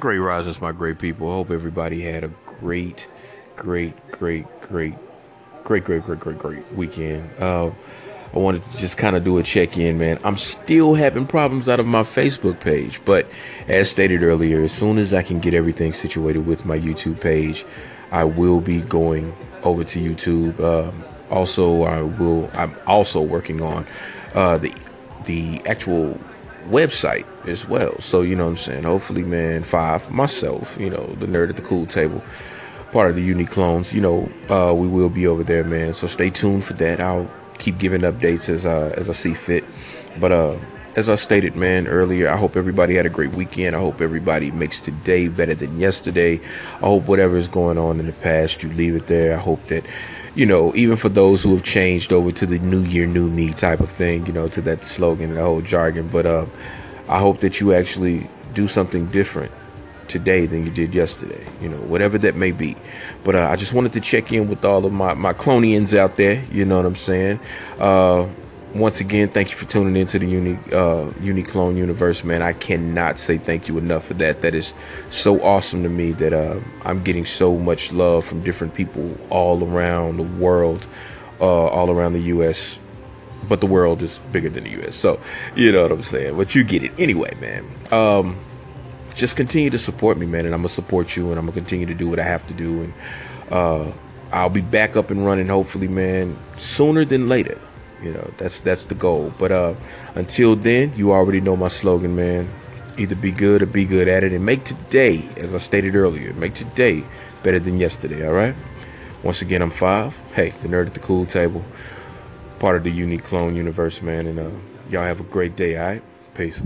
Great rises, my great people. Hope everybody had a great, great, great, great, great, great, great, great, great weekend. Uh, I wanted to just kind of do a check in, man. I'm still having problems out of my Facebook page, but as stated earlier, as soon as I can get everything situated with my YouTube page, I will be going over to YouTube. Um, also, I will. I'm also working on uh, the the actual website as well. So, you know what I'm saying? Hopefully, man, five, myself, you know, the nerd at the cool table, part of the Unique Clones, you know, uh, we will be over there, man. So stay tuned for that. I'll keep giving updates as, uh, as I see fit. But, uh, as I stated, man, earlier, I hope everybody had a great weekend. I hope everybody makes today better than yesterday. I hope whatever is going on in the past, you leave it there. I hope that, you know, even for those who have changed over to the new year, new me type of thing, you know, to that slogan and the whole jargon. But uh, I hope that you actually do something different today than you did yesterday, you know, whatever that may be. But uh, I just wanted to check in with all of my, my clonians out there, you know what I'm saying? Uh, once again, thank you for tuning into the unique uh, unique clone universe, man. I cannot say thank you enough for that. That is so awesome to me that uh, I'm getting so much love from different people all around the world, uh, all around the U.S. But the world is bigger than the U.S., so you know what I'm saying. But you get it anyway, man. Um, just continue to support me, man, and I'm gonna support you, and I'm gonna continue to do what I have to do, and uh, I'll be back up and running, hopefully, man, sooner than later. You know, that's that's the goal. But uh, until then, you already know my slogan, man. Either be good or be good at it, and make today, as I stated earlier, make today better than yesterday. All right. Once again, I'm five. Hey, the nerd at the cool table, part of the unique clone universe, man. And uh, y'all have a great day. All right. Peace.